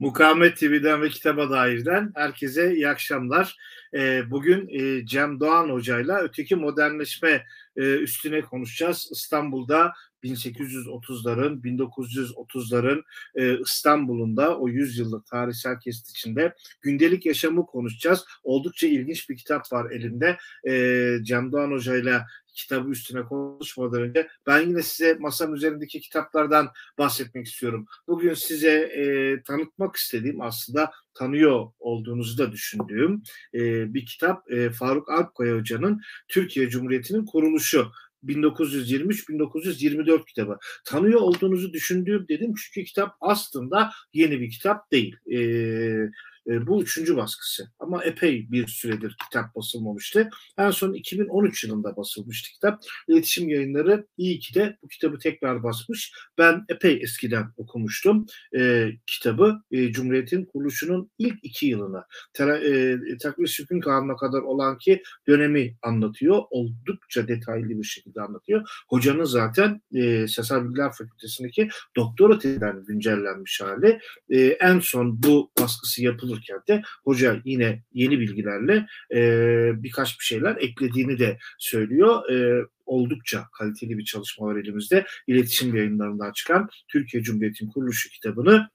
Mukavemet TV'den ve Kitaba Dair'den herkese iyi akşamlar. E, bugün e, Cem Doğan Hoca'yla öteki modernleşme e, üstüne konuşacağız. İstanbul'da 1830'ların, 1930'ların e, İstanbul'unda o 100 yıllık tarihsel kesit içinde gündelik yaşamı konuşacağız. Oldukça ilginç bir kitap var elimde. E, Cem Doğan Hoca'yla kitabı üstüne konuşmadan önce ben yine size masanın üzerindeki kitaplardan bahsetmek istiyorum. Bugün size e, tanıtmak istediğim aslında tanıyor olduğunuzu da düşündüğüm e, bir kitap e, Faruk Alpkaya Hoca'nın Türkiye Cumhuriyeti'nin kuruluşu 1923-1924 kitabı. Tanıyor olduğunuzu düşündüğüm dedim çünkü kitap aslında yeni bir kitap değil. Ee, e, bu üçüncü baskısı. Ama epey bir süredir kitap basılmamıştı. En son 2013 yılında basılmıştı kitap. İletişim yayınları iyi ki de bu kitabı tekrar basmış. Ben epey eskiden okumuştum e, kitabı. E, Cumhuriyet'in kuruluşunun ilk iki yılını. E, Takvim Sükun Kanun'a kadar olan ki dönemi anlatıyor. Oldukça detaylı bir şekilde anlatıyor. Hocanın zaten e, Siyasal Bilgiler Fakültesindeki doktora tezden güncellenmiş hali. E, en son bu baskısı yapılır olurken de hoca yine yeni bilgilerle e, birkaç bir şeyler eklediğini de söylüyor. E, oldukça kaliteli bir çalışma var elimizde. İletişim yayınlarından çıkan Türkiye Cumhuriyeti'nin kuruluşu kitabını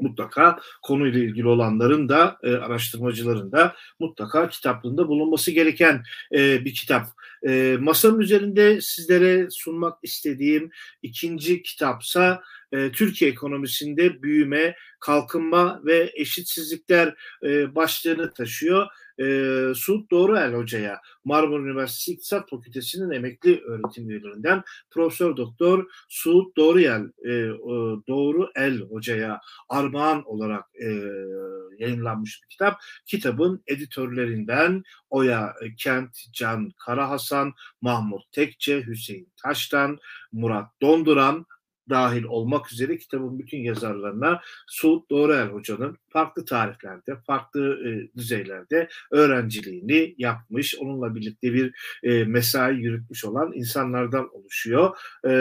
mutlaka konuyla ilgili olanların da e, araştırmacıların da mutlaka kitaplığında bulunması gereken e, bir kitap. E, masanın üzerinde sizlere sunmak istediğim ikinci kitapsa e, Türkiye ekonomisinde büyüme, kalkınma ve eşitsizlikler e, başlığını taşıyor. E, Suud Doğruel Hoca'ya Marmara Üniversitesi İktisat Fakültesi'nin emekli öğretim üyelerinden Profesör Doktor Suud Doğruel e, Doğru El Hoca'ya armağan olarak e, yayınlanmış bir kitap. Kitabın editörlerinden Oya Kent, Can Karahasan, Mahmut Tekçe, Hüseyin Taştan, Murat Donduran, dahil olmak üzere kitabın bütün yazarlarına Suud Doğruer Hoca'nın farklı tarihlerde, farklı e, düzeylerde öğrenciliğini yapmış, onunla birlikte bir e, mesai yürütmüş olan insanlardan oluşuyor. E,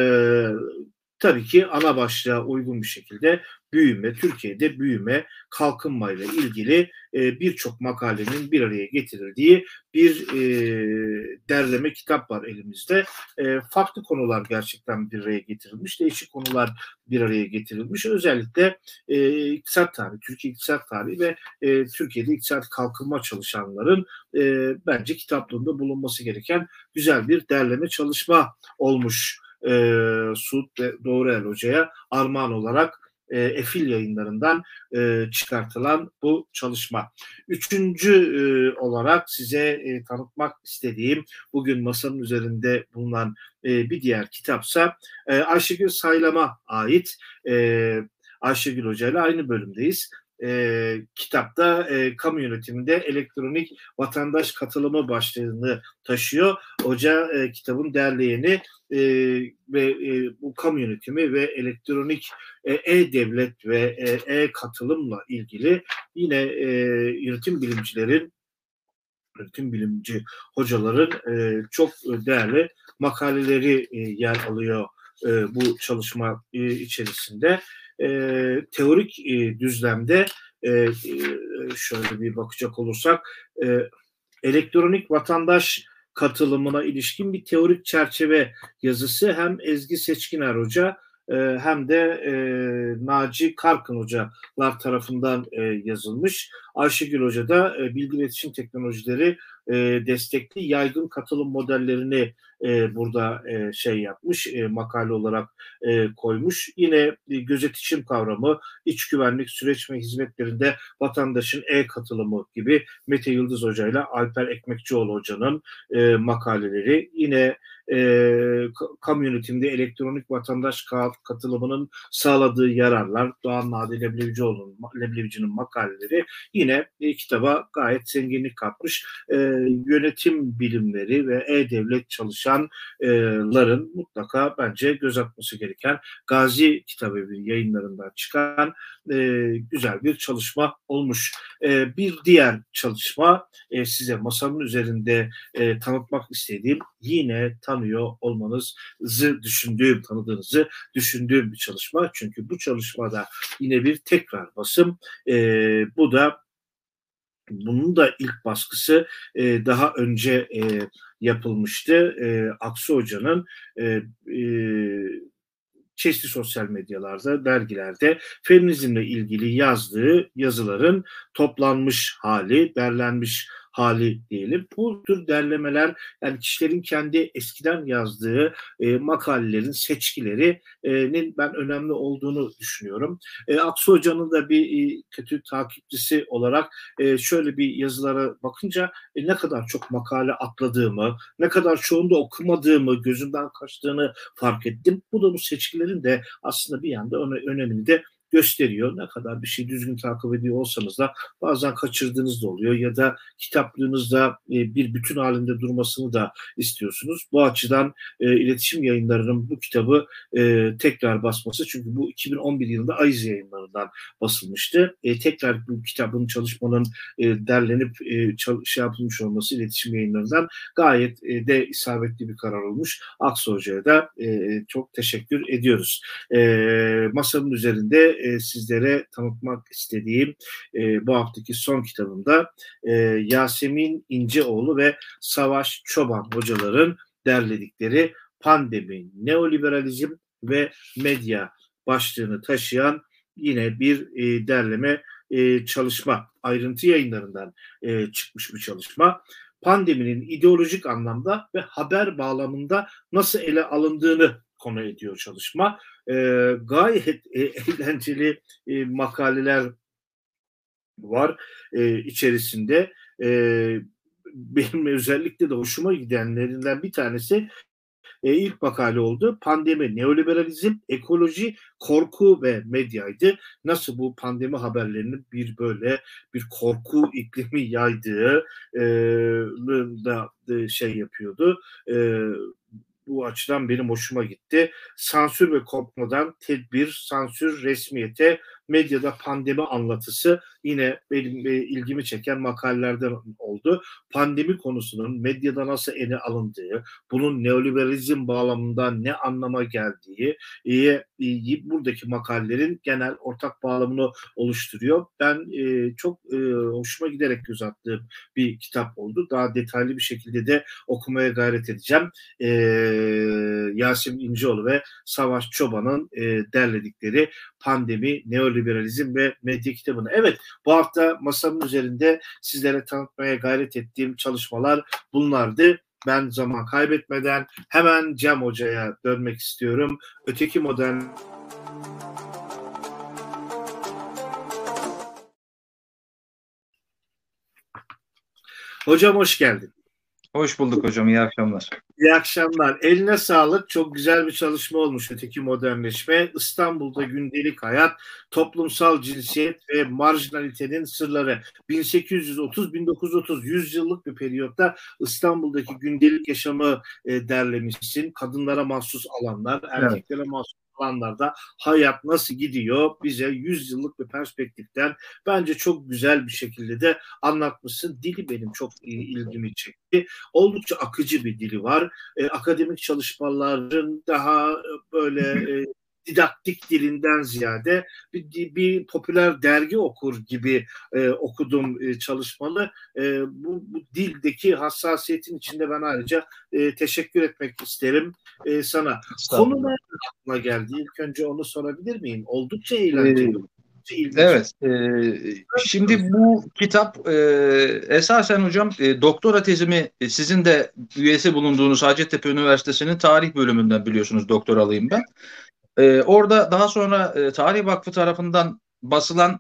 tabii ki ana başlığa uygun bir şekilde büyüme, Türkiye'de büyüme, kalkınma ile ilgili e, birçok makalenin bir araya getirildiği bir e, derleme kitap var elimizde. E, farklı konular gerçekten bir araya getirilmiş, değişik konular bir araya getirilmiş. Özellikle e, iktisat tarihi, Türkiye iktisat tarihi ve e, Türkiye'de iktisat kalkınma çalışanların e, bence kitaplığında bulunması gereken güzel bir derleme çalışma olmuş e, Suud Doğruel Hoca'ya armağan olarak e, Efil yayınlarından e, çıkartılan bu çalışma. Üçüncü e, olarak size e, tanıtmak istediğim bugün masanın üzerinde bulunan e, bir diğer kitapsa e, Ayşegül Saylam'a ait e, Ayşegül Hoca ile aynı bölümdeyiz e, kitapta e, kamu yönetiminde elektronik vatandaş katılımı başlığını taşıyor. Hoca e, kitabın derleyeni e, ve e, bu kamu yönetimi ve elektronik e, e-devlet ve e, e-katılımla ilgili yine e, yönetim bilimcilerin yönetim bilimci hocaların e, çok değerli makaleleri e, yer alıyor e, bu çalışma e, içerisinde e, teorik e, düzlemde e, şöyle bir bakacak olursak e, elektronik vatandaş katılımına ilişkin bir teorik çerçeve yazısı hem Ezgi Seçkiner Hoca e, hem de e, Naci Karkın Hocalar tarafından e, yazılmış. Ayşegül Hoca da e, bilgi iletişim teknolojileri e, destekli yaygın katılım modellerini e, burada e, şey yapmış, e, makale olarak e, koymuş. Yine e, gözetişim kavramı, iç güvenlik süreç ve hizmetlerinde vatandaşın e-katılımı gibi Mete Yıldız Hoca ile Alper Ekmekçioğlu Hoca'nın e, makaleleri. Yine e, yönetiminde elektronik vatandaş katılımının sağladığı yararlar, Doğan Nadi Leblevicioğlu'nun makaleleri yine e, kitaba gayet zenginlik katmış. E, yönetim bilimleri ve e-devlet çalışanların mutlaka bence göz atması gereken Gazi Kitabevi yayınlarından çıkan e, güzel bir çalışma olmuş. E, bir diğer çalışma e, size masanın üzerinde e, tanıtmak istediğim yine tanıyor olmanızı düşündüğüm, tanıdığınızı düşündüğüm bir çalışma. Çünkü bu çalışmada yine bir tekrar basım. E, bu da bunun da ilk baskısı e, daha önce e, yapılmıştı. E, Aksu Hoca'nın e, e, çeşitli sosyal medyalarda, dergilerde feminizmle ilgili yazdığı yazıların toplanmış hali, derlenmiş hali diyelim. Bu tür derlemeler yani kişilerin kendi eskiden yazdığı e, makalelerin seçkilerinin ben önemli olduğunu düşünüyorum. E, Aksu Hoca'nın da bir e, kötü takipçisi olarak e, şöyle bir yazılara bakınca e, ne kadar çok makale atladığımı, ne kadar çoğunda okumadığımı, gözümden kaçtığını fark ettim. Bu da bu seçkilerin de aslında bir yanda önemini de gösteriyor. Ne kadar bir şey düzgün takip ediyor olsanız da bazen kaçırdığınız da oluyor ya da kitaplığınızda e, bir bütün halinde durmasını da istiyorsunuz. Bu açıdan e, iletişim yayınlarının bu kitabı e, tekrar basması çünkü bu 2011 yılında Ayız yayınlarından basılmıştı. E, tekrar bu kitabın çalışmanın e, derlenip e, şey yapılmış olması iletişim yayınlarından gayet e, de isabetli bir karar olmuş. Aksu Hoca'ya da e, çok teşekkür ediyoruz. E, masanın üzerinde e, sizlere tanıtmak istediğim e, bu haftaki son kitabımda e, Yasemin İnceoğlu ve Savaş Çoban hocaların derledikleri Pandemi, Neoliberalizm ve Medya başlığını taşıyan yine bir e, derleme e, çalışma, ayrıntı yayınlarından e, çıkmış bir çalışma. Pandeminin ideolojik anlamda ve haber bağlamında nasıl ele alındığını konu ediyor çalışma. E, gayet e, eğlenceli e, makaleler var e, içerisinde. E, benim özellikle de hoşuma gidenlerinden bir tanesi e, ilk makale oldu. Pandemi, neoliberalizm, ekoloji, korku ve medyaydı. Nasıl bu pandemi haberlerinin bir böyle bir korku iklimi yaydığı e, da e, şey yapıyordu. E, bu açıdan benim hoşuma gitti. Sansür ve korkmadan tedbir, sansür, resmiyete, medyada pandemi anlatısı yine benim e, ilgimi çeken makalelerden oldu. Pandemi konusunun medyada nasıl ele alındığı, bunun neoliberalizm bağlamında ne anlama geldiği e, e, buradaki makalelerin genel ortak bağlamını oluşturuyor. Ben e, çok e, hoşuma giderek göz attığım bir kitap oldu. Daha detaylı bir şekilde de okumaya gayret edeceğim. E, Yasemin İnceoğlu ve Savaş Çoban'ın e, derledikleri pandemi, neoliberalizm ve medya kitabını. Evet bu hafta masamın üzerinde sizlere tanıtmaya gayret ettiğim çalışmalar bunlardı. Ben zaman kaybetmeden hemen Cem Hoca'ya dönmek istiyorum. Öteki modern Hocam hoş geldin. Hoş bulduk hocam. İyi akşamlar. İyi akşamlar. Eline sağlık. Çok güzel bir çalışma olmuş öteki modernleşme. İstanbul'da gündelik hayat, toplumsal cinsiyet ve marjinalitenin sırları. 1830-1930 100 yıllık bir periyotta İstanbul'daki gündelik yaşamı e, derlemişsin. Kadınlara mahsus alanlar, erkeklere evet. mahsus alanlarda hayat nasıl gidiyor bize 100 yıllık bir perspektiften bence çok güzel bir şekilde de anlatmışsın. Dili benim çok ilgimi çekti. Oldukça akıcı bir dili var. E, akademik çalışmaların daha e, böyle e, didaktik dilinden ziyade bir, bir popüler dergi okur gibi e, okudum e, çalışmalı. E, bu, bu dildeki hassasiyetin içinde ben ayrıca e, teşekkür etmek isterim e, sana. Konu aklına geldi? İlk önce onu sorabilir miyim? Oldukça eğlenceli. Ee, Evet. E, şimdi bu kitap e, esasen hocam e, doktora tezimi e, sizin de üyesi bulunduğunuz Hacettepe Üniversitesi'nin tarih bölümünden biliyorsunuz doktoralıyım ben. E, orada daha sonra e, Tarih Vakfı tarafından basılan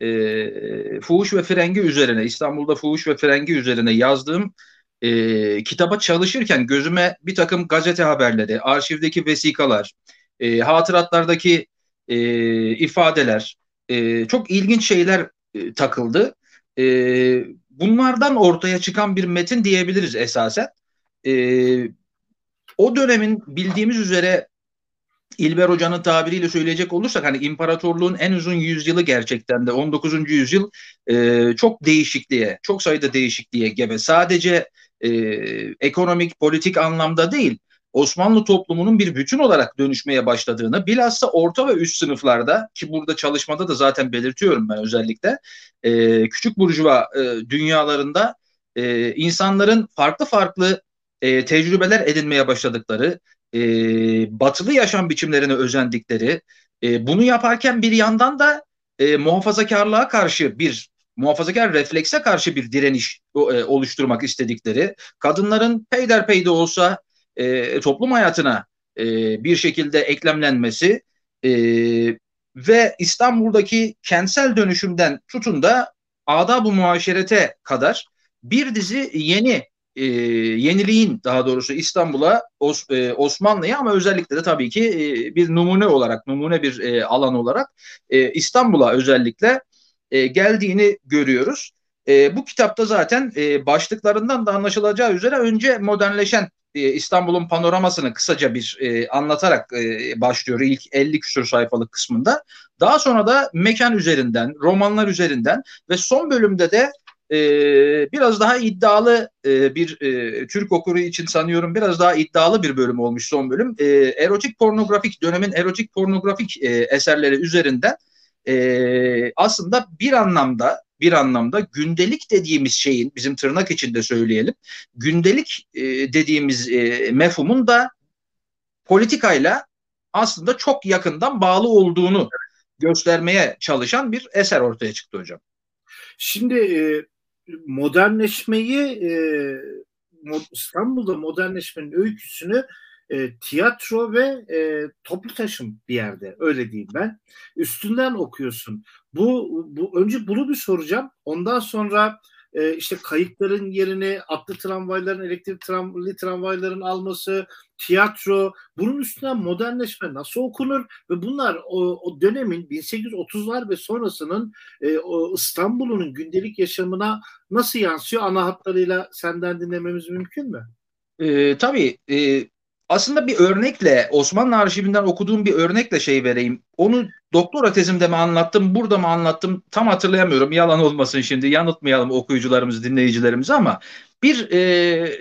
e, fuhuş ve frengi üzerine İstanbul'da fuhuş ve frengi üzerine yazdığım e, kitaba çalışırken gözüme bir takım gazete haberleri, arşivdeki vesikalar, e, hatıratlardaki e, ifadeler, e, çok ilginç şeyler e, takıldı. E, bunlardan ortaya çıkan bir metin diyebiliriz esasen. E, o dönemin bildiğimiz üzere İlber Hoca'nın tabiriyle söyleyecek olursak hani imparatorluğun en uzun yüzyılı gerçekten de 19. yüzyıl e, çok değişikliğe, çok sayıda değişikliğe gebe. Sadece e, ekonomik, politik anlamda değil, Osmanlı toplumunun bir bütün olarak dönüşmeye başladığını, bilhassa orta ve üst sınıflarda ki burada çalışmada da zaten belirtiyorum ben özellikle, e, küçük burjuva e, dünyalarında e, insanların farklı farklı e, tecrübeler edinmeye başladıkları, e, batılı yaşam biçimlerine özendikleri, e, bunu yaparken bir yandan da e, muhafazakarlığa karşı bir muhafazakar reflekse karşı bir direniş e, oluşturmak istedikleri, kadınların peyderpey de olsa e, toplum hayatına e, bir şekilde eklemlenmesi e, ve İstanbul'daki kentsel dönüşümden tutun da adab-ı muaşerete kadar bir dizi yeni e, yeniliğin daha doğrusu İstanbul'a Os, e, Osmanlı'ya ama özellikle de tabii ki e, bir numune olarak numune bir e, alan olarak e, İstanbul'a özellikle e, geldiğini görüyoruz. E, bu kitapta zaten e, başlıklarından da anlaşılacağı üzere önce modernleşen e, İstanbul'un panoramasını kısaca bir e, anlatarak e, başlıyor ilk 50 küsur sayfalık kısmında. Daha sonra da mekan üzerinden, romanlar üzerinden ve son bölümde de e, biraz daha iddialı e, bir e, Türk okuru için sanıyorum biraz daha iddialı bir bölüm olmuş son bölüm. E, erotik pornografik dönemin erotik pornografik e, eserleri üzerinden e, aslında bir anlamda bir anlamda gündelik dediğimiz şeyin bizim tırnak içinde söyleyelim gündelik e, dediğimiz e, mefhumun da politikayla aslında çok yakından bağlı olduğunu göstermeye çalışan bir eser ortaya çıktı hocam. Şimdi e, modernleşmeyi e, İstanbul'da modernleşmenin öyküsünü e, tiyatro ve e, toplu taşım bir yerde öyle diyeyim ben. Üstünden okuyorsun. Bu, bu önce bunu bir soracağım. Ondan sonra e, işte kayıkların yerini atlı tramvayların, elektrik tramvaylı tramvayların alması, tiyatro, bunun üstünden modernleşme nasıl okunur ve bunlar o, o dönemin 1830'lar ve sonrasının e, o İstanbul'un gündelik yaşamına nasıl yansıyor ana hatlarıyla senden dinlememiz mümkün mü? E, tabii. E, aslında bir örnekle Osmanlı arşivinden okuduğum bir örnekle şey vereyim. Onu doktora tezimde mi anlattım, burada mı anlattım tam hatırlayamıyorum. Yalan olmasın şimdi yanıltmayalım okuyucularımızı, dinleyicilerimizi ama bir e,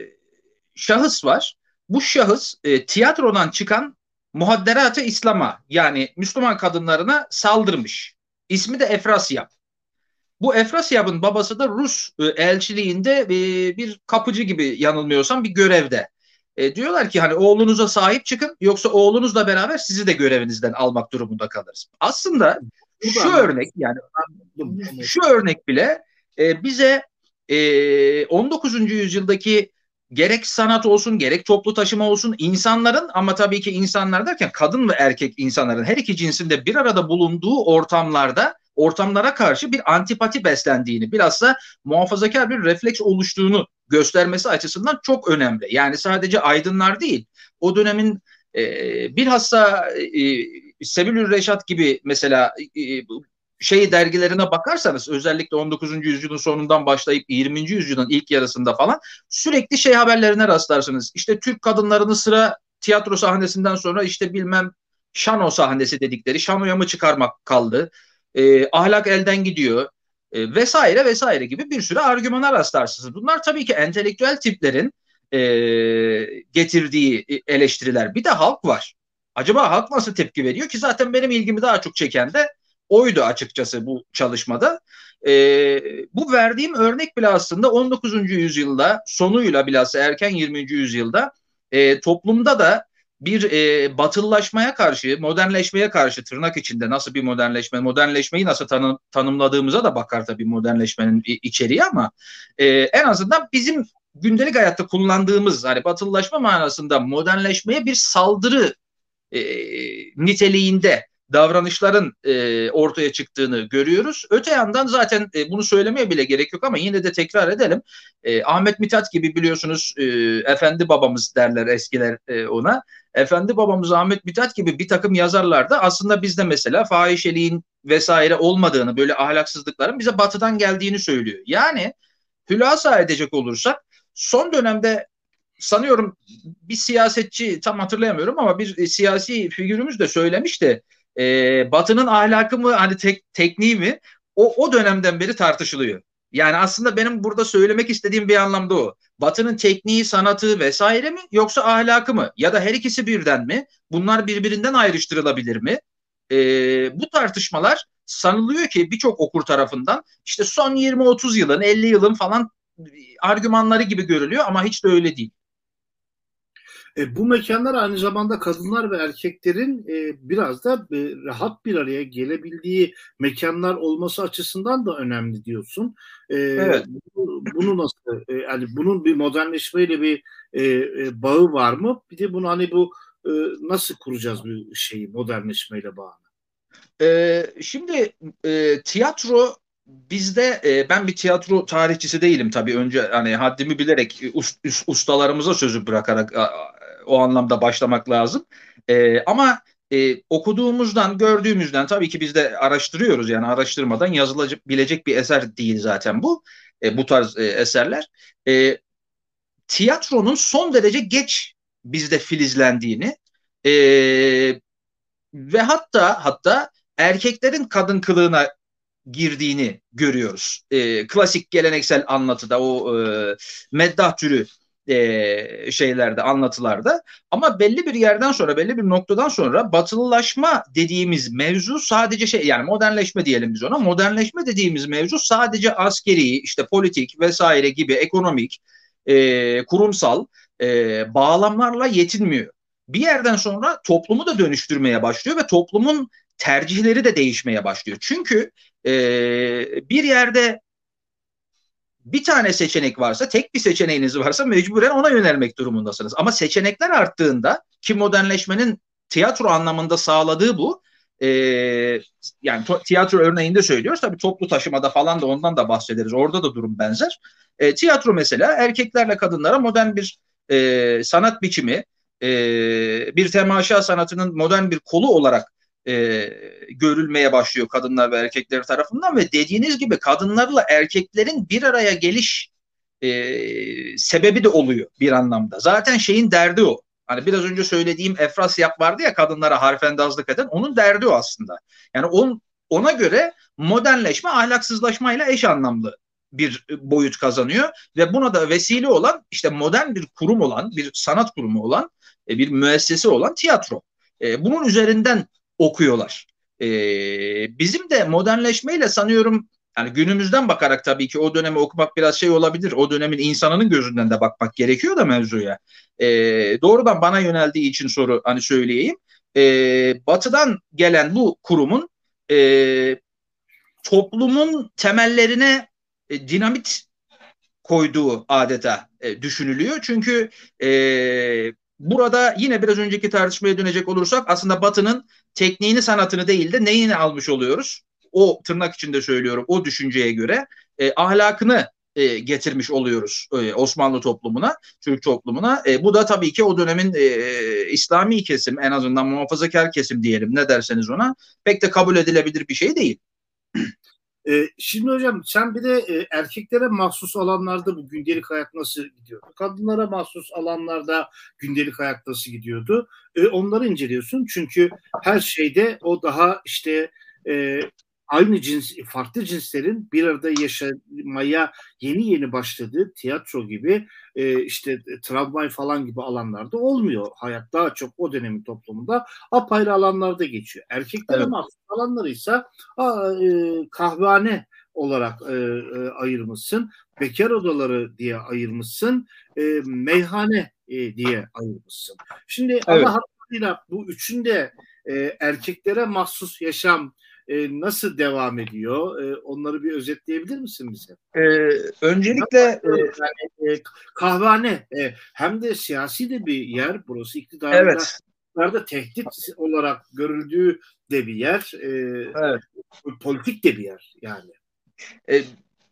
şahıs var. Bu şahıs e, tiyatrodan çıkan muhadderat-ı İslam'a yani Müslüman kadınlarına saldırmış. İsmi de Efrasyab. Bu Efrasyab'ın babası da Rus e, elçiliğinde e, bir kapıcı gibi yanılmıyorsam bir görevde. E, diyorlar ki hani oğlunuza sahip çıkın yoksa oğlunuzla beraber sizi de görevinizden almak durumunda kalırız. Aslında şu örnek yani şu örnek bile e, bize e, 19. yüzyıldaki gerek sanat olsun gerek toplu taşıma olsun insanların ama tabii ki insanlar derken kadın ve erkek insanların her iki cinsinde bir arada bulunduğu ortamlarda ortamlara karşı bir antipati beslendiğini, bilhassa muhafazakar bir refleks oluştuğunu göstermesi açısından çok önemli. Yani sadece aydınlar değil, o dönemin e, bilhassa e, Sebilül Reşat gibi mesela e, şey dergilerine bakarsanız özellikle 19. yüzyılın sonundan başlayıp 20. yüzyılın ilk yarısında falan sürekli şey haberlerine rastlarsınız. İşte Türk kadınlarını sıra tiyatro sahnesinden sonra işte bilmem şano sahnesi dedikleri şanoya mı çıkarmak kaldı e, ahlak elden gidiyor e, vesaire vesaire gibi bir sürü argümanlar rastlarsınız. Bunlar tabii ki entelektüel tiplerin e, getirdiği eleştiriler. Bir de halk var. Acaba halk nasıl tepki veriyor ki zaten benim ilgimi daha çok çeken de oydu açıkçası bu çalışmada. E, bu verdiğim örnek bile aslında 19. yüzyılda sonuyla bilhassa erken 20. yüzyılda e, toplumda da bir e, batıllaşmaya karşı, modernleşmeye karşı tırnak içinde nasıl bir modernleşme, modernleşmeyi nasıl tanım, tanımladığımıza da bakar tabii modernleşmenin içeriği ama e, en azından bizim gündelik hayatta kullandığımız hani batıllaşma manasında modernleşmeye bir saldırı e, niteliğinde davranışların e, ortaya çıktığını görüyoruz. Öte yandan zaten e, bunu söylemeye bile gerek yok ama yine de tekrar edelim. E, Ahmet Mithat gibi biliyorsunuz e, efendi babamız derler eskiler e, ona. Efendi babamız Ahmet Mithat gibi bir takım yazarlar da aslında bizde mesela fahişeliğin vesaire olmadığını böyle ahlaksızlıkların bize batıdan geldiğini söylüyor. Yani hülasa edecek olursak son dönemde sanıyorum bir siyasetçi tam hatırlayamıyorum ama bir siyasi figürümüz de söylemişti. E, Batı'nın ahlakı mı hani tek, tekniği mi o, o dönemden beri tartışılıyor. Yani aslında benim burada söylemek istediğim bir anlamda o. Batı'nın tekniği, sanatı vesaire mi yoksa ahlakı mı? Ya da her ikisi birden mi? Bunlar birbirinden ayrıştırılabilir mi? Ee, bu tartışmalar sanılıyor ki birçok okur tarafından işte son 20-30 yılın, 50 yılın falan argümanları gibi görülüyor ama hiç de öyle değil. E, bu mekanlar aynı zamanda kadınlar ve erkeklerin e, biraz da e, rahat bir araya gelebildiği mekanlar olması açısından da önemli diyorsun. E, evet. Bunu, bunu nasıl e, yani bunun bir modernleşmeyle bir e, e, bağı var mı? Bir de bunu hani bu e, nasıl kuracağız bu şeyi modernleşmeyle bağını? E, şimdi e, tiyatro bizde e, ben bir tiyatro tarihçisi değilim tabii önce hani haddimi bilerek ust, ustalarımıza sözü bırakarak o anlamda başlamak lazım. E, ama e, okuduğumuzdan, gördüğümüzden tabii ki biz de araştırıyoruz. Yani araştırmadan yazılabilecek bir eser değil zaten bu. E, bu tarz e, eserler. E, tiyatronun son derece geç bizde filizlendiğini e, ve hatta hatta erkeklerin kadın kılığına girdiğini görüyoruz. E, klasik geleneksel anlatıda o e, meddah türü e, şeylerde, anlatılarda. Ama belli bir yerden sonra, belli bir noktadan sonra batılılaşma dediğimiz mevzu sadece şey yani modernleşme diyelim biz ona. Modernleşme dediğimiz mevzu sadece askeri, işte politik vesaire gibi ekonomik, e, kurumsal e, bağlamlarla yetinmiyor. Bir yerden sonra toplumu da dönüştürmeye başlıyor ve toplumun tercihleri de değişmeye başlıyor. Çünkü e, bir yerde bir tane seçenek varsa, tek bir seçeneğiniz varsa mecburen ona yönelmek durumundasınız. Ama seçenekler arttığında ki modernleşmenin tiyatro anlamında sağladığı bu. E, yani tiyatro örneğinde söylüyoruz. Tabii toplu taşımada falan da ondan da bahsederiz. Orada da durum benzer. E, tiyatro mesela erkeklerle kadınlara modern bir e, sanat biçimi, e, bir temaşa sanatının modern bir kolu olarak e, görülmeye başlıyor kadınlar ve erkekler tarafından ve dediğiniz gibi kadınlarla erkeklerin bir araya geliş e, sebebi de oluyor bir anlamda. Zaten şeyin derdi o. Hani biraz önce söylediğim Efrasiyap vardı ya kadınlara harfendazlık eden onun derdi o aslında. Yani on, ona göre modernleşme ahlaksızlaşmayla eş anlamlı bir boyut kazanıyor ve buna da vesile olan işte modern bir kurum olan bir sanat kurumu olan e, bir müessese olan tiyatro. E, bunun üzerinden okuyorlar. E, bizim de modernleşmeyle sanıyorum yani günümüzden bakarak tabii ki o dönemi okumak biraz şey olabilir. O dönemin insanının gözünden de bakmak gerekiyor da mevzuya. E, doğrudan bana yöneldiği için soru hani söyleyeyim. E, batıdan gelen bu kurumun e, toplumun temellerine e, dinamit koyduğu adeta e, düşünülüyor. Çünkü e, burada yine biraz önceki tartışmaya dönecek olursak aslında Batı'nın tekniğini sanatını değil de neyini almış oluyoruz? O tırnak içinde söylüyorum o düşünceye göre e, ahlakını e, getirmiş oluyoruz e, Osmanlı toplumuna, Türk toplumuna. E, bu da tabii ki o dönemin e, İslami kesim en azından muhafazakar kesim diyelim ne derseniz ona pek de kabul edilebilir bir şey değil. E, şimdi hocam sen bir de e, erkeklere mahsus alanlarda bu gündelik hayat nasıl gidiyordu? Kadınlara mahsus alanlarda gündelik hayat nasıl gidiyordu? E, onları inceliyorsun çünkü her şeyde o daha işte e, aynı cins, farklı cinslerin bir arada yaşamaya yeni yeni başladığı tiyatro gibi e, işte travmay falan gibi alanlarda olmuyor. Hayat daha çok o dönemin toplumunda apayrı alanlarda geçiyor. Erkeklere evet. mahsus alanları ise a, e, kahvehane olarak e, e, ayırmışsın. Bekar odaları diye ayırmışsın. E, meyhane e, diye ayırmışsın. Şimdi evet. Allah hakkıyla bu üçünde e, erkeklere mahsus yaşam e, nasıl devam ediyor? E, onları bir özetleyebilir misin bize? Ee, öncelikle e, yani, e, kahvehane e, hem de siyasi de bir yer burası iktidarda evet. iktidarda tehdit olarak görüldüğü de bir yer. E, evet. Politik de bir yer yani. E,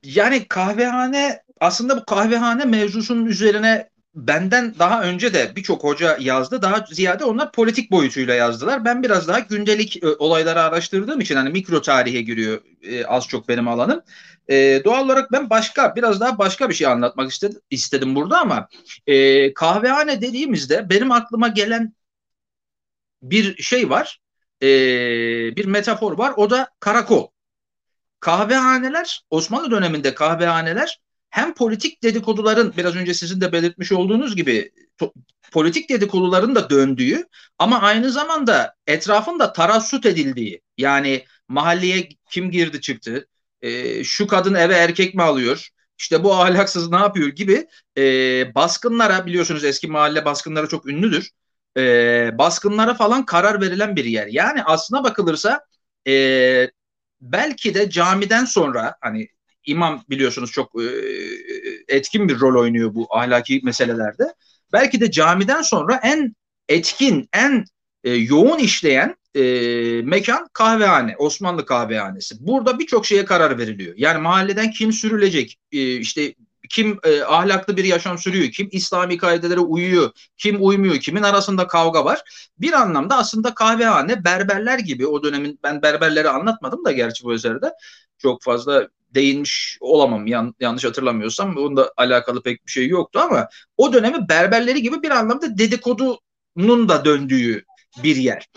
yani kahvehane aslında bu kahvehane mevzusunun üzerine benden daha önce de birçok hoca yazdı. Daha ziyade onlar politik boyutuyla yazdılar. Ben biraz daha gündelik e, olayları araştırdığım için hani mikro tarihe giriyor e, az çok benim alanım. E, doğal olarak ben başka biraz daha başka bir şey anlatmak istedim, istedim burada ama e, kahvehane dediğimizde benim aklıma gelen bir şey var. E, bir metafor var. O da karakol. Kahvehaneler Osmanlı döneminde kahvehaneler hem politik dedikoduların biraz önce sizin de belirtmiş olduğunuz gibi to, politik dedikoduların da döndüğü ama aynı zamanda etrafında tarassut edildiği yani mahalleye kim girdi çıktı e, şu kadın eve erkek mi alıyor işte bu ahlaksız ne yapıyor gibi e, baskınlara biliyorsunuz eski mahalle baskınları çok ünlüdür e, baskınlara falan karar verilen bir yer. Yani aslına bakılırsa e, belki de camiden sonra hani imam biliyorsunuz çok e, etkin bir rol oynuyor bu ahlaki meselelerde. Belki de camiden sonra en etkin, en e, yoğun işleyen e, mekan kahvehane, Osmanlı kahvehanesi. Burada birçok şeye karar veriliyor. Yani mahalleden kim sürülecek, işte kim e, ahlaklı bir yaşam sürüyor, kim İslami kaidelere uyuyor, kim uymuyor, kimin arasında kavga var. Bir anlamda aslında kahvehane berberler gibi o dönemin ben berberleri anlatmadım da gerçi bu eserde çok fazla değinmiş olamam yan, yanlış hatırlamıyorsam bunda alakalı pek bir şey yoktu ama o dönemi berberleri gibi bir anlamda dedikodunun da döndüğü bir yer.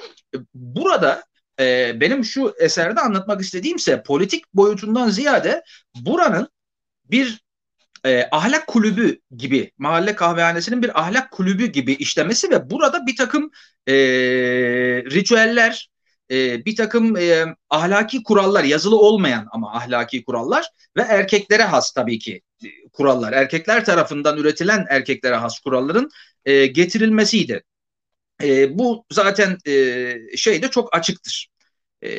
Burada e, benim şu eserde anlatmak istediğimse politik boyutundan ziyade buranın bir e, ahlak kulübü gibi mahalle kahvehanesinin bir ahlak kulübü gibi işlemesi ve burada bir takım e, ritüeller e, bir takım e, ahlaki kurallar yazılı olmayan ama ahlaki kurallar ve erkeklere has tabii ki e, kurallar erkekler tarafından üretilen erkeklere has kuralların e, getirilmesiydi. E, bu zaten e, şeyde çok açıktır. E,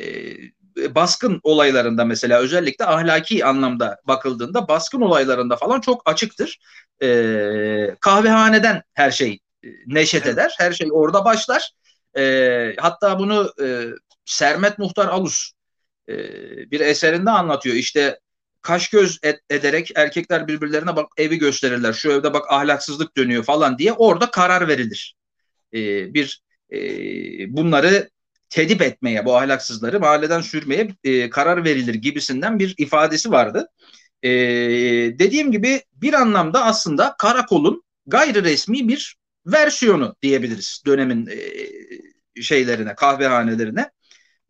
baskın olaylarında mesela özellikle ahlaki anlamda bakıldığında baskın olaylarında falan çok açıktır. E, kahvehaneden her şey e, neşet eder. Her şey orada başlar. E, hatta bunu e, Sermet Muhtar Alus e, bir eserinde anlatıyor. İşte kaş göz ed- ederek erkekler birbirlerine bak evi gösterirler. Şu evde bak ahlaksızlık dönüyor falan diye orada karar verilir. E, bir e, bunları tedip etmeye, bu ahlaksızları mahalleden sürmeye e, karar verilir gibisinden bir ifadesi vardı. E, dediğim gibi bir anlamda aslında karakolun gayri resmi bir versiyonu diyebiliriz dönemin e, şeylerine, kahvehanelerine.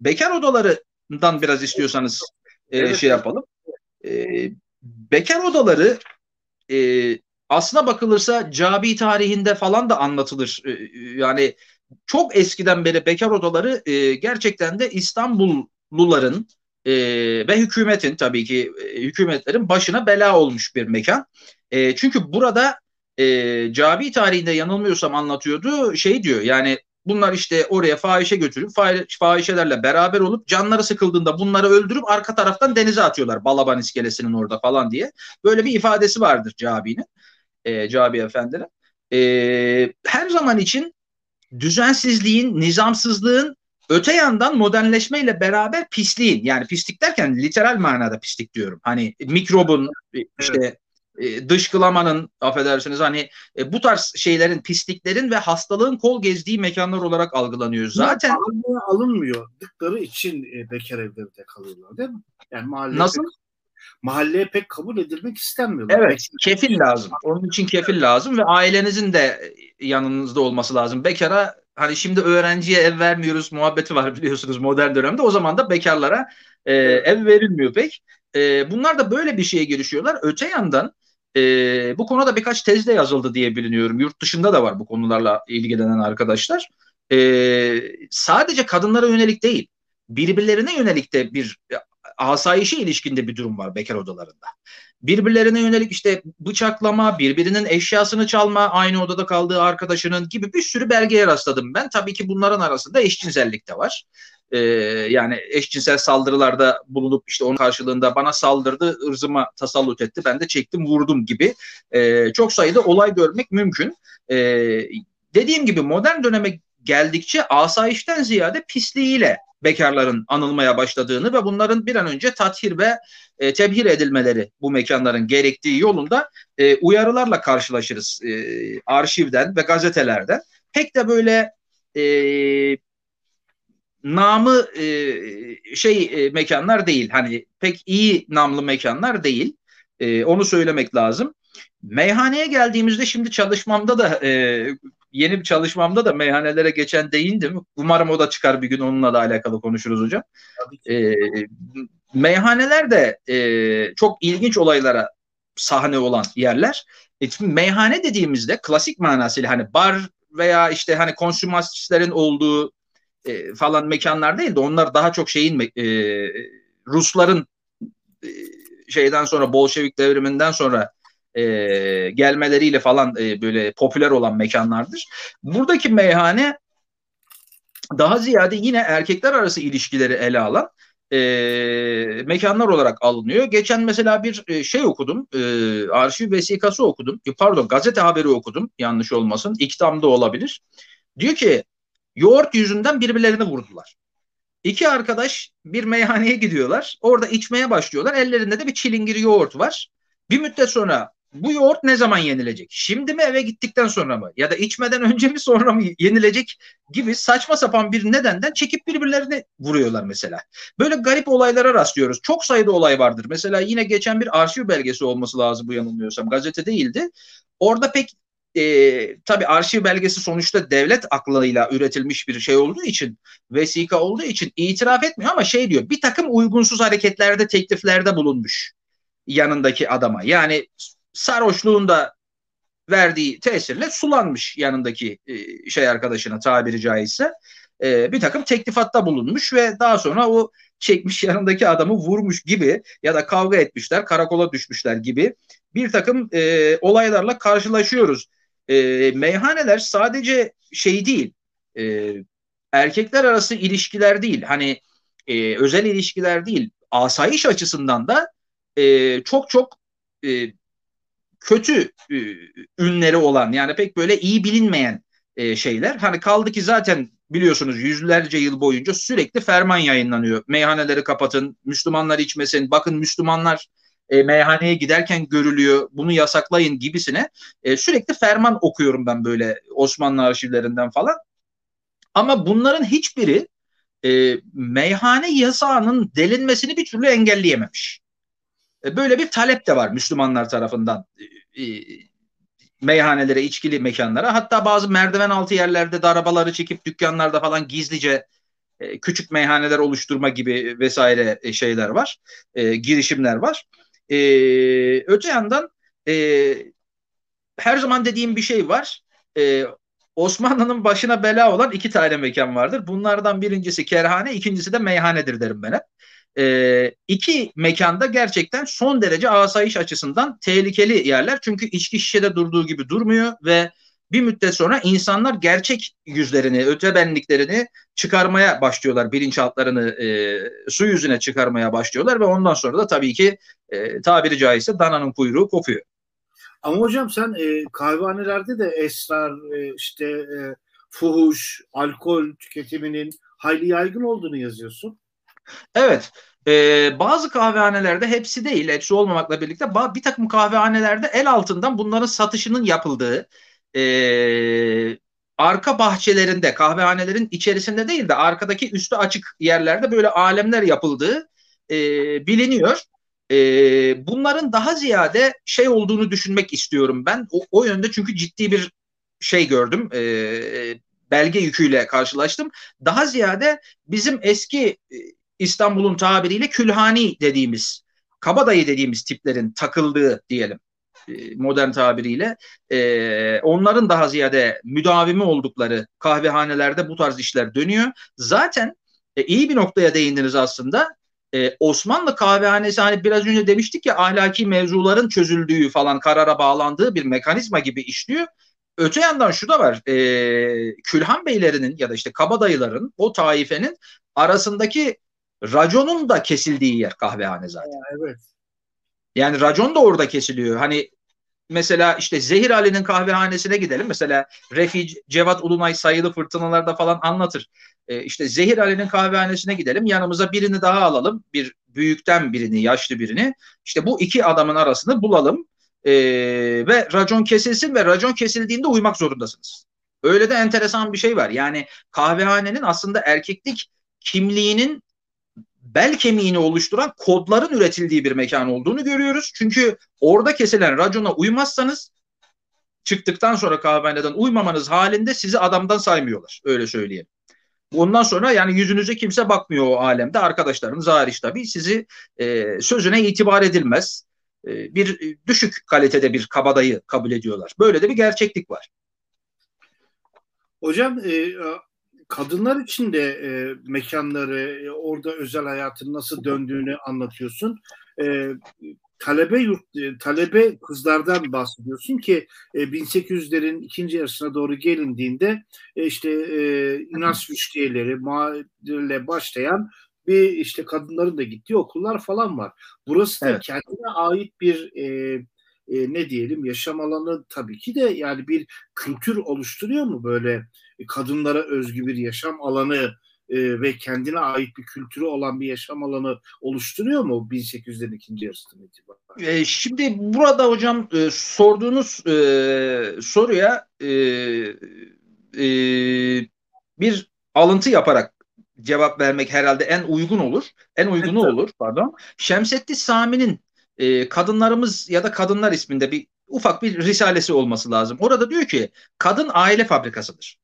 Bekar odalarından biraz istiyorsanız e, evet. şey yapalım. E, bekar odaları e, aslına bakılırsa Cabi tarihinde falan da anlatılır. E, yani çok eskiden beri bekar odaları e, gerçekten de İstanbulluların e, ve hükümetin tabii ki e, hükümetlerin başına bela olmuş bir mekan. E, çünkü burada e, Cabi tarihinde yanılmıyorsam anlatıyordu şey diyor yani bunlar işte oraya fahişe götürüp fahişelerle beraber olup canları sıkıldığında bunları öldürüp arka taraftan denize atıyorlar Balaban iskelesinin orada falan diye. Böyle bir ifadesi vardır Cabi'nin, e, Cabi Efendi'nin. E, her zaman için düzensizliğin, nizamsızlığın öte yandan modernleşmeyle beraber pisliğin yani pislik derken literal manada pislik diyorum. Hani mikrobun işte e, dışkılamanın affedersiniz hani e, bu tarz şeylerin pisliklerin ve hastalığın kol gezdiği mekanlar olarak algılanıyor. Zaten alınmıyor, alınmıyordıkları için e, bekar evlerinde kalıyorlar değil mi? Yani mahalle Nasıl? Mahalleye pek kabul edilmek istenmiyorlar. Evet, kefil lazım. Onun için kefil lazım ve ailenizin de yanınızda olması lazım. Bekara hani şimdi öğrenciye ev vermiyoruz muhabbeti var biliyorsunuz modern dönemde. O zaman da bekarlara e, ev verilmiyor pek. E, bunlar da böyle bir şeye girişiyorlar. Öte yandan e, bu konuda birkaç tez de yazıldı diye biliniyorum. Yurt dışında da var bu konularla ilgilenen arkadaşlar. E, sadece kadınlara yönelik değil, birbirlerine yönelik de bir asayişe ilişkinde bir durum var bekar odalarında. Birbirlerine yönelik işte bıçaklama, birbirinin eşyasını çalma, aynı odada kaldığı arkadaşının gibi bir sürü belgeye rastladım ben. Tabii ki bunların arasında eşcinsellik de var e, yani eşcinsel saldırılarda bulunup işte onun karşılığında bana saldırdı, ırzıma tasallut etti, ben de çektim vurdum gibi e, çok sayıda olay görmek mümkün. E, dediğim gibi modern döneme geldikçe asayişten ziyade pisliğiyle bekarların anılmaya başladığını ve bunların bir an önce tathir ve e, tebhir edilmeleri bu mekanların gerektiği yolunda e, uyarılarla karşılaşırız e, arşivden ve gazetelerden. Pek de böyle e, namı e, şey e, mekanlar değil. Hani pek iyi namlı mekanlar değil. E, onu söylemek lazım. Meyhaneye geldiğimizde şimdi çalışmamda da e, yeni bir çalışmamda da meyhanelere geçen değindim. Umarım o da çıkar bir gün onunla da alakalı konuşuruz hocam. E, meyhaneler de e, çok ilginç olaylara sahne olan yerler. E, şimdi meyhane dediğimizde klasik manasıyla hani bar veya işte hani konsümatistlerin olduğu e, falan mekanlar değil de onlar daha çok şeyin e, Rusların e, şeyden sonra Bolşevik devriminden sonra e, gelmeleriyle falan e, böyle popüler olan mekanlardır. Buradaki meyhane daha ziyade yine erkekler arası ilişkileri ele alan e, mekanlar olarak alınıyor. Geçen mesela bir e, şey okudum, e, arşiv vesikası okudum, e, pardon gazete haberi okudum yanlış olmasın, iktamda olabilir. Diyor ki yoğurt yüzünden birbirlerini vurdular. İki arkadaş bir meyhaneye gidiyorlar. Orada içmeye başlıyorlar. Ellerinde de bir çilingir yoğurt var. Bir müddet sonra bu yoğurt ne zaman yenilecek? Şimdi mi eve gittikten sonra mı? Ya da içmeden önce mi sonra mı yenilecek gibi saçma sapan bir nedenden çekip birbirlerini vuruyorlar mesela. Böyle garip olaylara rastlıyoruz. Çok sayıda olay vardır. Mesela yine geçen bir arşiv belgesi olması lazım bu yanılmıyorsam. Gazete değildi. Orada pek e, tabii arşiv belgesi sonuçta devlet aklıyla üretilmiş bir şey olduğu için vesika olduğu için itiraf etmiyor ama şey diyor bir takım uygunsuz hareketlerde tekliflerde bulunmuş yanındaki adama. Yani sarhoşluğunda verdiği tesirle sulanmış yanındaki e, şey arkadaşına tabiri caizse. E, bir takım teklifatta bulunmuş ve daha sonra o çekmiş yanındaki adamı vurmuş gibi ya da kavga etmişler karakola düşmüşler gibi bir takım e, olaylarla karşılaşıyoruz. E, meyhaneler sadece şey değil e, erkekler arası ilişkiler değil. Hani e, özel ilişkiler değil. Asayiş açısından da e, çok çok e, kötü e, ünleri olan yani pek böyle iyi bilinmeyen e, şeyler. Hani kaldı ki zaten biliyorsunuz yüzlerce yıl boyunca sürekli ferman yayınlanıyor. Meyhaneleri kapatın, Müslümanlar içmesin, bakın Müslümanlar e, meyhaneye giderken görülüyor, bunu yasaklayın gibisine e, sürekli ferman okuyorum ben böyle Osmanlı arşivlerinden falan. Ama bunların hiçbiri e, meyhane yasağının delinmesini bir türlü engelleyememiş. E, böyle bir talep de var Müslümanlar tarafından e, e, meyhanelere, içkili mekanlara. Hatta bazı merdiven altı yerlerde de arabaları çekip dükkanlarda falan gizlice küçük meyhaneler oluşturma gibi vesaire şeyler var. girişimler var. öte yandan her zaman dediğim bir şey var. Osmanlı'nın başına bela olan iki tane mekan vardır. Bunlardan birincisi kerhane, ikincisi de meyhanedir derim ben hep e, iki mekanda gerçekten son derece asayiş açısından tehlikeli yerler. Çünkü içki şişede durduğu gibi durmuyor ve bir müddet sonra insanlar gerçek yüzlerini, ötebenliklerini çıkarmaya başlıyorlar. Bilinçaltlarını e, su yüzüne çıkarmaya başlıyorlar ve ondan sonra da tabii ki e, tabiri caizse dananın kuyruğu kopuyor. Ama hocam sen e, kahvehanelerde de esrar, e, işte e, fuhuş, alkol tüketiminin hayli yaygın olduğunu yazıyorsun. Evet. E, bazı kahvehanelerde hepsi değil, hepsi olmamakla birlikte bir takım kahvehanelerde el altından bunların satışının yapıldığı e, arka bahçelerinde kahvehanelerin içerisinde değil de arkadaki üstü açık yerlerde böyle alemler yapıldığı e, biliniyor. E, bunların daha ziyade şey olduğunu düşünmek istiyorum ben. O, o yönde çünkü ciddi bir şey gördüm. E, belge yüküyle karşılaştım. Daha ziyade bizim eski İstanbul'un tabiriyle külhani dediğimiz, kabadayı dediğimiz tiplerin takıldığı diyelim e, modern tabiriyle e, onların daha ziyade müdavimi oldukları kahvehanelerde bu tarz işler dönüyor. Zaten e, iyi bir noktaya değindiniz aslında. Osmanlı kahvehanesi hani biraz önce demiştik ya ahlaki mevzuların çözüldüğü falan karara bağlandığı bir mekanizma gibi işliyor. Öte yandan şu da var. E, Külhan beylerinin ya da işte kabadayıların o taifenin arasındaki raconun da kesildiği yer kahvehane zaten. evet. Yani racon da orada kesiliyor. Hani mesela işte Zehir Ali'nin kahvehanesine gidelim. Mesela Refi Cevat Ulunay sayılı fırtınalarda falan anlatır. E, işte Zehir Ali'nin kahvehanesine gidelim. Yanımıza birini daha alalım. Bir büyükten birini, yaşlı birini. İşte bu iki adamın arasını bulalım. E, ve racon kesilsin ve racon kesildiğinde uymak zorundasınız. Öyle de enteresan bir şey var. Yani kahvehanenin aslında erkeklik kimliğinin bel kemiğini oluşturan kodların üretildiği bir mekan olduğunu görüyoruz. Çünkü orada kesilen racona uymazsanız çıktıktan sonra kahvehaneden uymamanız halinde sizi adamdan saymıyorlar. Öyle söyleyeyim. Ondan sonra yani yüzünüze kimse bakmıyor o alemde. Arkadaşlarınız hariç tabii sizi e, sözüne itibar edilmez. E, bir düşük kalitede bir kabadayı kabul ediyorlar. Böyle de bir gerçeklik var. Hocam e, kadınlar için de e, mekanları, e, orada özel hayatın nasıl döndüğünü anlatıyorsun. E, talebe yurt, e, talebe kızlardan bahsediyorsun ki e, 1800'lerin ikinci yarısına doğru gelindiğinde e, işte e, Yunan müşterileri ile başlayan bir işte kadınların da gittiği okullar falan var. Burası da evet. kendine ait bir e, e, ne diyelim yaşam alanı tabii ki de yani bir kültür oluşturuyor mu böyle kadınlara özgü bir yaşam alanı e, ve kendine ait bir kültürü olan bir yaşam alanı oluşturuyor mu 1800'lerin ikinci yarısından itibaren? E, şimdi burada hocam e, sorduğunuz e, soruya e, e, bir alıntı yaparak cevap vermek herhalde en uygun olur. En uygunu evet, olur pardon. Şemsettin Sami'nin e, kadınlarımız ya da kadınlar isminde bir ufak bir risalesi olması lazım. Orada diyor ki kadın aile fabrikasıdır.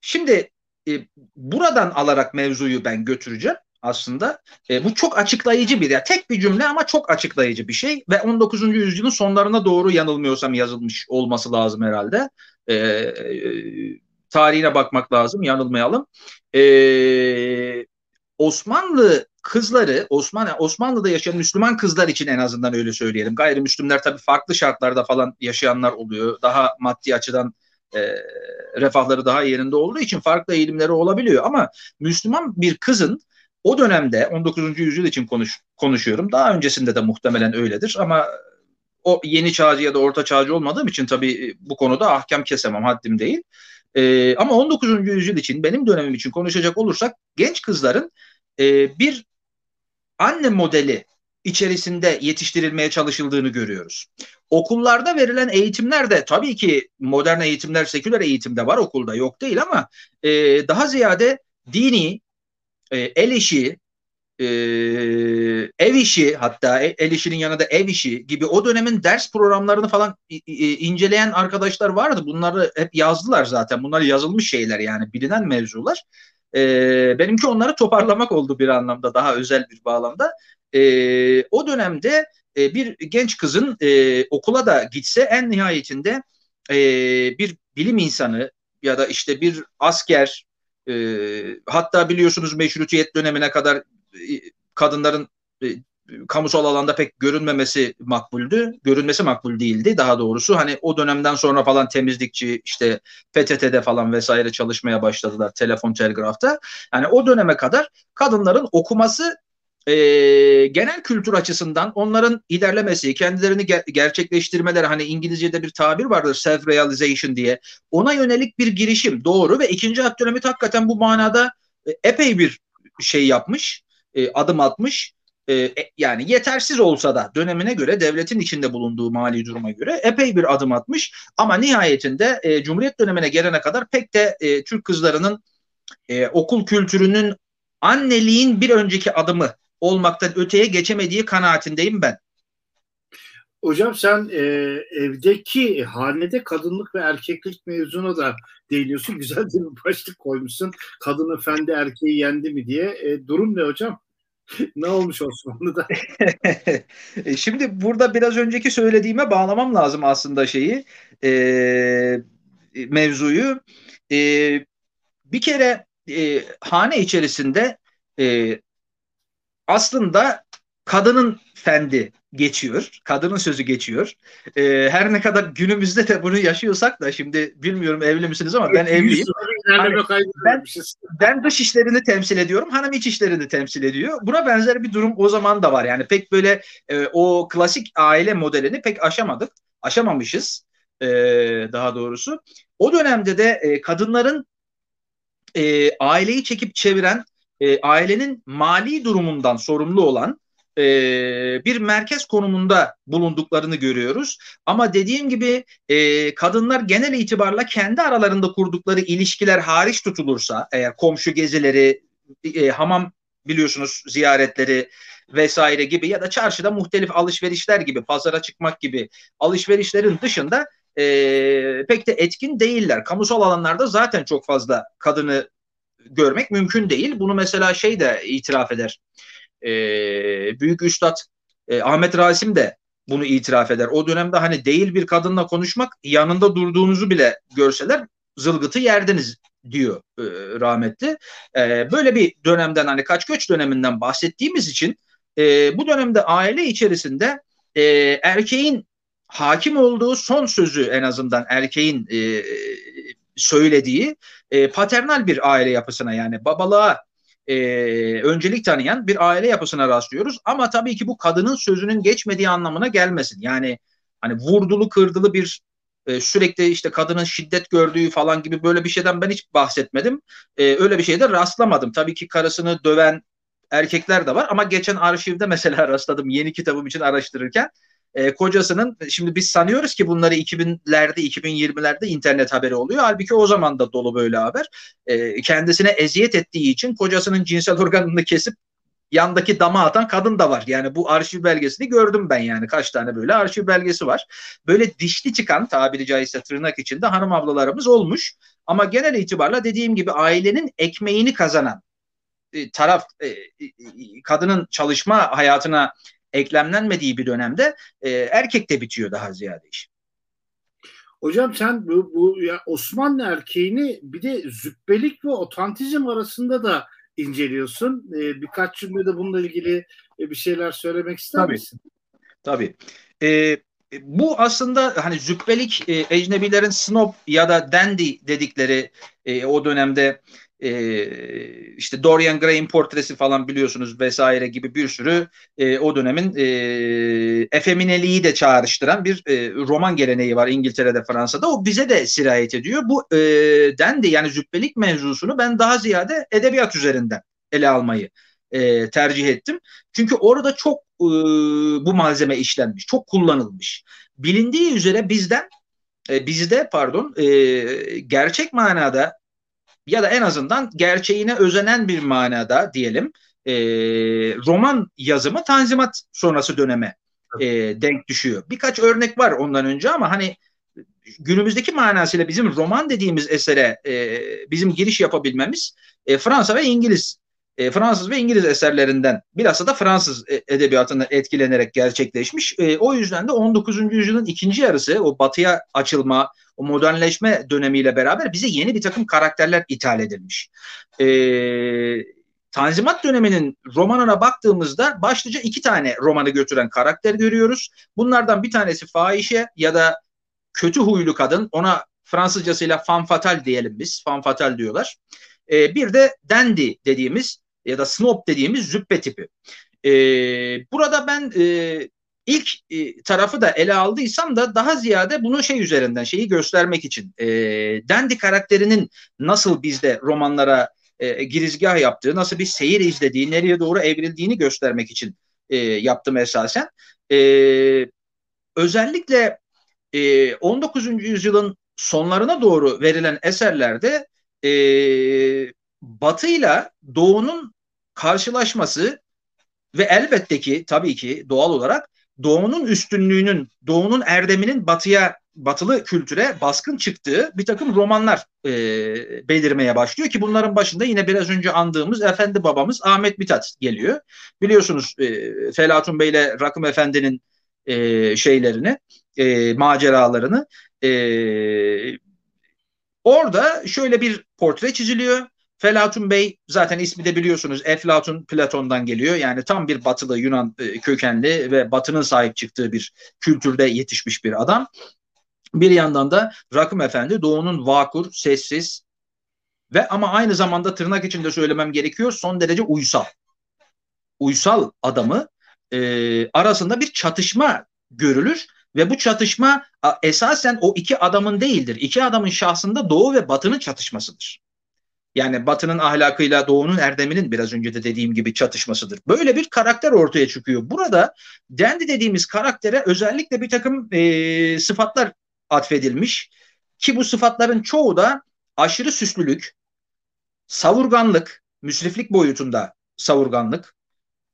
Şimdi e, buradan alarak mevzuyu ben götüreceğim aslında. E, bu çok açıklayıcı bir ya tek bir cümle ama çok açıklayıcı bir şey ve 19. yüzyılın sonlarına doğru yanılmıyorsam yazılmış olması lazım herhalde. E, e, tarihine bakmak lazım yanılmayalım. E, Osmanlı kızları Osmanlı Osmanlı'da yaşayan Müslüman kızlar için en azından öyle söyleyelim. Gayrimüslimler tabii farklı şartlarda falan yaşayanlar oluyor. Daha maddi açıdan e, refahları daha yerinde olduğu için farklı eğilimleri olabiliyor. Ama Müslüman bir kızın o dönemde 19. yüzyıl için konuş, konuşuyorum. Daha öncesinde de muhtemelen öyledir ama o yeni çağcı ya da orta çağcı olmadığım için tabii bu konuda ahkam kesemem haddim değil. Ee, ama 19. yüzyıl için benim dönemim için konuşacak olursak genç kızların e, bir anne modeli içerisinde yetiştirilmeye çalışıldığını görüyoruz. Okullarda verilen eğitimler de tabii ki modern eğitimler, seküler eğitimde var okulda yok değil ama e, daha ziyade dini, e, el işi, e, ev işi hatta e, el işinin yanında ev işi gibi o dönemin ders programlarını falan inceleyen arkadaşlar vardı. Bunları hep yazdılar zaten. Bunlar yazılmış şeyler yani bilinen mevzular. E, benimki onları toparlamak oldu bir anlamda daha özel bir bağlamda. E, o dönemde e, bir genç kızın e, okula da gitse en nihayetinde e, bir bilim insanı ya da işte bir asker e, hatta biliyorsunuz meşrutiyet dönemine kadar e, kadınların e, kamusal alanda pek görünmemesi makbuldü. Görünmesi makbul değildi daha doğrusu. Hani o dönemden sonra falan temizlikçi işte PTT'de falan vesaire çalışmaya başladılar telefon telgrafta. Yani o döneme kadar kadınların okuması e, genel kültür açısından onların ilerlemesi, kendilerini ger- gerçekleştirmeleri hani İngilizce'de bir tabir vardır self-realization diye. Ona yönelik bir girişim doğru ve ikinci Abdülhamit hakikaten bu manada e, epey bir şey yapmış, e, adım atmış. E, e, yani yetersiz olsa da dönemine göre devletin içinde bulunduğu mali duruma göre epey bir adım atmış. Ama nihayetinde e, Cumhuriyet dönemine gelene kadar pek de e, Türk kızlarının e, okul kültürünün anneliğin bir önceki adımı olmaktan öteye geçemediği kanaatindeyim ben. Hocam sen e, evdeki hanede kadınlık ve erkeklik mevzuna da değiniyorsun. Güzel bir başlık koymuşsun. Kadın efendi erkeği yendi mi diye. E, durum ne hocam? Ne olmuş Osmanlı'da? E, şimdi burada biraz önceki söylediğime bağlamam lazım aslında şeyi e, mevzuyu. E, bir kere e, hane içerisinde e, aslında kadının fendi geçiyor. Kadının sözü geçiyor. Ee, her ne kadar günümüzde de bunu yaşıyorsak da şimdi bilmiyorum evli misiniz ama ben evliyim. Hani, ben, ben dış işlerini temsil ediyorum. Hanım iç işlerini temsil ediyor. Buna benzer bir durum o zaman da var. Yani pek böyle e, o klasik aile modelini pek aşamadık. Aşamamışız e, daha doğrusu. O dönemde de e, kadınların e, aileyi çekip çeviren, e, ailenin mali durumundan sorumlu olan e, bir merkez konumunda bulunduklarını görüyoruz. Ama dediğim gibi e, kadınlar genel itibarla kendi aralarında kurdukları ilişkiler hariç tutulursa, eğer komşu gezileri, e, hamam biliyorsunuz ziyaretleri vesaire gibi ya da çarşıda muhtelif alışverişler gibi, pazara çıkmak gibi alışverişlerin dışında e, pek de etkin değiller. Kamusal alanlarda zaten çok fazla kadını görmek mümkün değil. Bunu mesela şey de itiraf eder. E, büyük Üstad e, Ahmet Rasim de bunu itiraf eder. O dönemde hani değil bir kadınla konuşmak yanında durduğunuzu bile görseler zılgıtı yerdiniz diyor e, rahmetli. E, böyle bir dönemden hani kaç göç döneminden bahsettiğimiz için e, bu dönemde aile içerisinde e, erkeğin hakim olduğu son sözü en azından erkeğin e, söylediği e, paternal bir aile yapısına yani babalığa e, öncelik tanıyan bir aile yapısına rastlıyoruz. Ama tabii ki bu kadının sözünün geçmediği anlamına gelmesin. Yani hani vurdulu kırdılı bir e, sürekli işte kadının şiddet gördüğü falan gibi böyle bir şeyden ben hiç bahsetmedim. E, öyle bir şeyde rastlamadım. Tabii ki karısını döven erkekler de var ama geçen arşivde mesela rastladım yeni kitabım için araştırırken e, kocasının şimdi biz sanıyoruz ki bunları 2000'lerde 2020'lerde internet haberi oluyor. Halbuki o zaman da dolu böyle haber. E, kendisine eziyet ettiği için kocasının cinsel organını kesip yandaki dama atan kadın da var. Yani bu arşiv belgesini gördüm ben yani kaç tane böyle arşiv belgesi var. Böyle dişli çıkan tabiri caizse tırnak içinde hanım ablalarımız olmuş. Ama genel itibarla dediğim gibi ailenin ekmeğini kazanan e, taraf e, e, kadının çalışma hayatına eklemlenmediği bir dönemde e, erkekte bitiyor daha ziyade iş. Hocam sen bu, bu ya Osmanlı erkeğini bir de zübbelik ve otantizm arasında da inceliyorsun. Ee, birkaç cümlede bununla ilgili e, bir şeyler söylemek ister Tabii. misin? Tabii. Ee, bu aslında hani zübbelik e, ecnebilerin snob ya da dandy dedikleri e, o dönemde e, işte Dorian Gray'in portresi falan biliyorsunuz vesaire gibi bir sürü e, o dönemin e, efemineliği de çağrıştıran bir e, roman geleneği var İngiltere'de Fransa'da o bize de sirayet ediyor. Bu e, dendi yani züppelik mevzusunu ben daha ziyade edebiyat üzerinden ele almayı e, tercih ettim. Çünkü orada çok e, bu malzeme işlenmiş, çok kullanılmış. Bilindiği üzere bizden e, bizde pardon e, gerçek manada ya da en azından gerçeğine özenen bir manada diyelim e, roman yazımı Tanzimat sonrası döneme e, denk düşüyor. Birkaç örnek var ondan önce ama hani günümüzdeki manasıyla bizim roman dediğimiz esere e, bizim giriş yapabilmemiz e, Fransa ve İngiliz e, Fransız ve İngiliz eserlerinden bilhassa da Fransız e, edebiyatından etkilenerek gerçekleşmiş. E, o yüzden de 19. yüzyılın ikinci yarısı o batıya açılma, o modernleşme dönemiyle beraber bize yeni bir takım karakterler ithal edilmiş. E, Tanzimat döneminin romanına baktığımızda başlıca iki tane romanı götüren karakter görüyoruz. Bunlardan bir tanesi fahişe ya da kötü huylu kadın. Ona Fransızcasıyla fan fatal diyelim biz. Fan fatal diyorlar. E, bir de dandy dediğimiz ya da snob dediğimiz züppe tipi. E, burada ben e, ilk e, tarafı da ele aldıysam da daha ziyade bunu şey üzerinden şeyi göstermek için e, dandy karakterinin nasıl bizde romanlara e, girizgah yaptığı, nasıl bir seyir izlediği, nereye doğru evrildiğini göstermek için e, yaptım esasen. E, özellikle e, 19. yüzyılın sonlarına doğru verilen eserlerde e, Batı'yla Doğu'nun karşılaşması ve elbette ki tabii ki doğal olarak Doğu'nun üstünlüğünün, Doğu'nun erdeminin Batı'ya, Batılı kültüre baskın çıktığı bir takım romanlar e, belirmeye başlıyor ki bunların başında yine biraz önce andığımız Efendi babamız Ahmet Mithat geliyor. Biliyorsunuz e, Felatun Bey ile Rakım Efendi'nin e, şeylerini, e, maceralarını. E, orada şöyle bir portre çiziliyor. Felatun Bey zaten ismi de biliyorsunuz Eflatun Platon'dan geliyor. Yani tam bir batılı Yunan e, kökenli ve batının sahip çıktığı bir kültürde yetişmiş bir adam. Bir yandan da Rakım Efendi doğunun vakur, sessiz, ve ama aynı zamanda tırnak içinde söylemem gerekiyor son derece uysal. Uysal adamı e, arasında bir çatışma görülür ve bu çatışma esasen o iki adamın değildir. İki adamın şahsında Doğu ve Batı'nın çatışmasıdır. Yani Batı'nın ahlakıyla Doğu'nun erdeminin biraz önce de dediğim gibi çatışmasıdır. Böyle bir karakter ortaya çıkıyor. Burada Dendi dediğimiz karaktere özellikle bir takım e, sıfatlar atfedilmiş. Ki bu sıfatların çoğu da aşırı süslülük, savurganlık, müsriflik boyutunda savurganlık.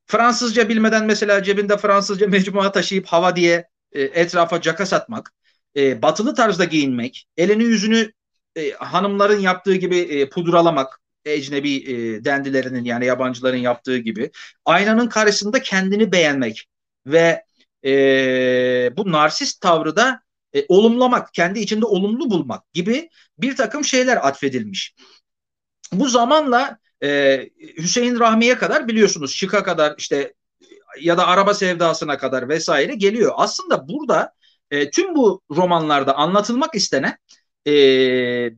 Fransızca bilmeden mesela cebinde Fransızca mecmua taşıyıp hava diye e, etrafa caka satmak, e, batılı tarzda giyinmek, elini yüzünü e, hanımların yaptığı gibi e, pudralamak, ecnebi e, dendilerinin yani yabancıların yaptığı gibi aynanın karşısında kendini beğenmek ve e, bu narsist tavrı da e, olumlamak, kendi içinde olumlu bulmak gibi bir takım şeyler atfedilmiş. Bu zamanla e, Hüseyin Rahmi'ye kadar biliyorsunuz Şık'a kadar işte ya da araba sevdasına kadar vesaire geliyor. Aslında burada e, tüm bu romanlarda anlatılmak istenen e,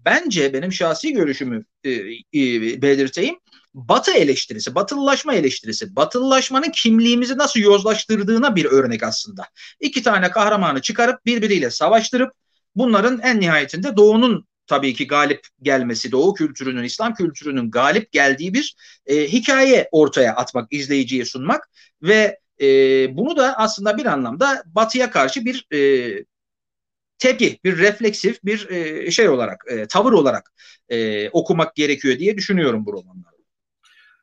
bence benim şahsi görüşümü e, e, belirteyim. Batı eleştirisi, batılılaşma eleştirisi, batılılaşmanın kimliğimizi nasıl yozlaştırdığına bir örnek aslında. İki tane kahramanı çıkarıp birbiriyle savaştırıp bunların en nihayetinde Doğu'nun tabii ki galip gelmesi, Doğu kültürünün, İslam kültürünün galip geldiği bir e, hikaye ortaya atmak, izleyiciye sunmak ve e, bunu da aslında bir anlamda Batı'ya karşı bir e, tepki, bir refleksif bir e, şey olarak, e, tavır olarak e, okumak gerekiyor diye düşünüyorum bu romanları.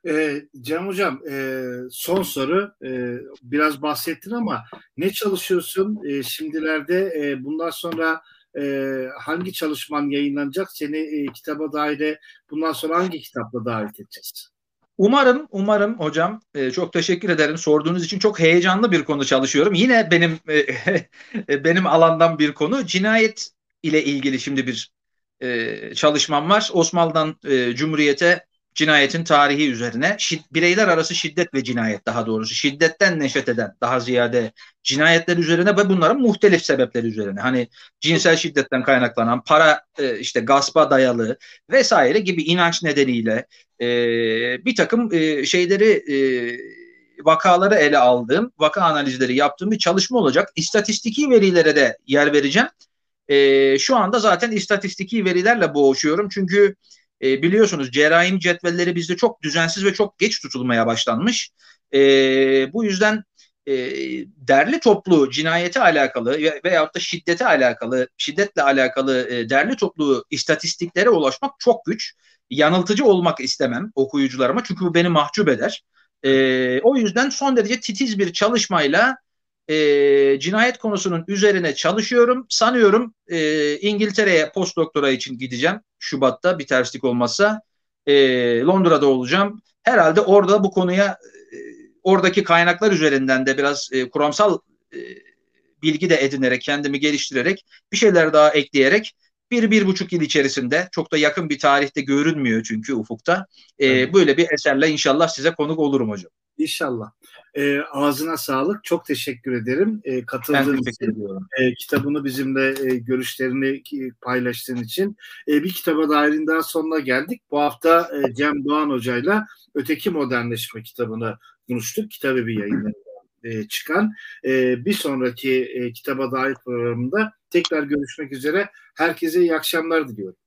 E, Cem Hocam e, son soru e, biraz bahsettin ama ne çalışıyorsun e, şimdilerde e, bundan sonra e, hangi çalışman yayınlanacak seni e, kitaba dahil bundan sonra hangi kitapla davet edeceğiz? Umarım, umarım hocam e, çok teşekkür ederim sorduğunuz için çok heyecanlı bir konu çalışıyorum. Yine benim e, benim alandan bir konu cinayet ile ilgili şimdi bir e, çalışmam var. Osmanlı'dan e, Cumhuriyete cinayetin tarihi üzerine şid, bireyler arası şiddet ve cinayet daha doğrusu şiddetten neşet eden daha ziyade cinayetler üzerine ve bunların muhtelif sebepleri üzerine hani cinsel şiddetten kaynaklanan para e, işte gaspa dayalı vesaire gibi inanç nedeniyle e, bir takım e, şeyleri e, vakaları ele aldığım vaka analizleri yaptığım bir çalışma olacak. İstatistiki verilere de yer vereceğim. E, şu anda zaten istatistiki verilerle boğuşuyorum çünkü e, biliyorsunuz cerrahim cetvelleri bizde çok düzensiz ve çok geç tutulmaya başlanmış. E, bu yüzden e, derli toplu cinayete alakalı veyahut da şiddete alakalı, şiddetle alakalı e, derli toplu istatistiklere ulaşmak çok güç. Yanıltıcı olmak istemem okuyucularıma çünkü bu beni mahcup eder. E, o yüzden son derece titiz bir çalışmayla e, cinayet konusunun üzerine çalışıyorum. Sanıyorum e, İngiltere'ye post doktora için gideceğim. Şubat'ta bir terslik olmazsa e, Londra'da olacağım. Herhalde orada bu konuya e, oradaki kaynaklar üzerinden de biraz e, kuramsal e, bilgi de edinerek kendimi geliştirerek bir şeyler daha ekleyerek bir, bir buçuk yıl içerisinde çok da yakın bir tarihte görünmüyor çünkü ufukta. E, böyle bir eserle inşallah size konuk olurum hocam. İnşallah. E, ağzına sağlık. Çok teşekkür ederim. E, katıldığın için. E, kitabını bizimle e, görüşlerini paylaştığın için. E, bir kitaba dairin daha sonuna geldik. Bu hafta e, Cem Doğan Hoca'yla Öteki Modernleşme kitabını konuştuk. Kitabı bir yayınlarından e, çıkan. E, bir sonraki e, kitaba dair programında tekrar görüşmek üzere. Herkese iyi akşamlar diliyorum.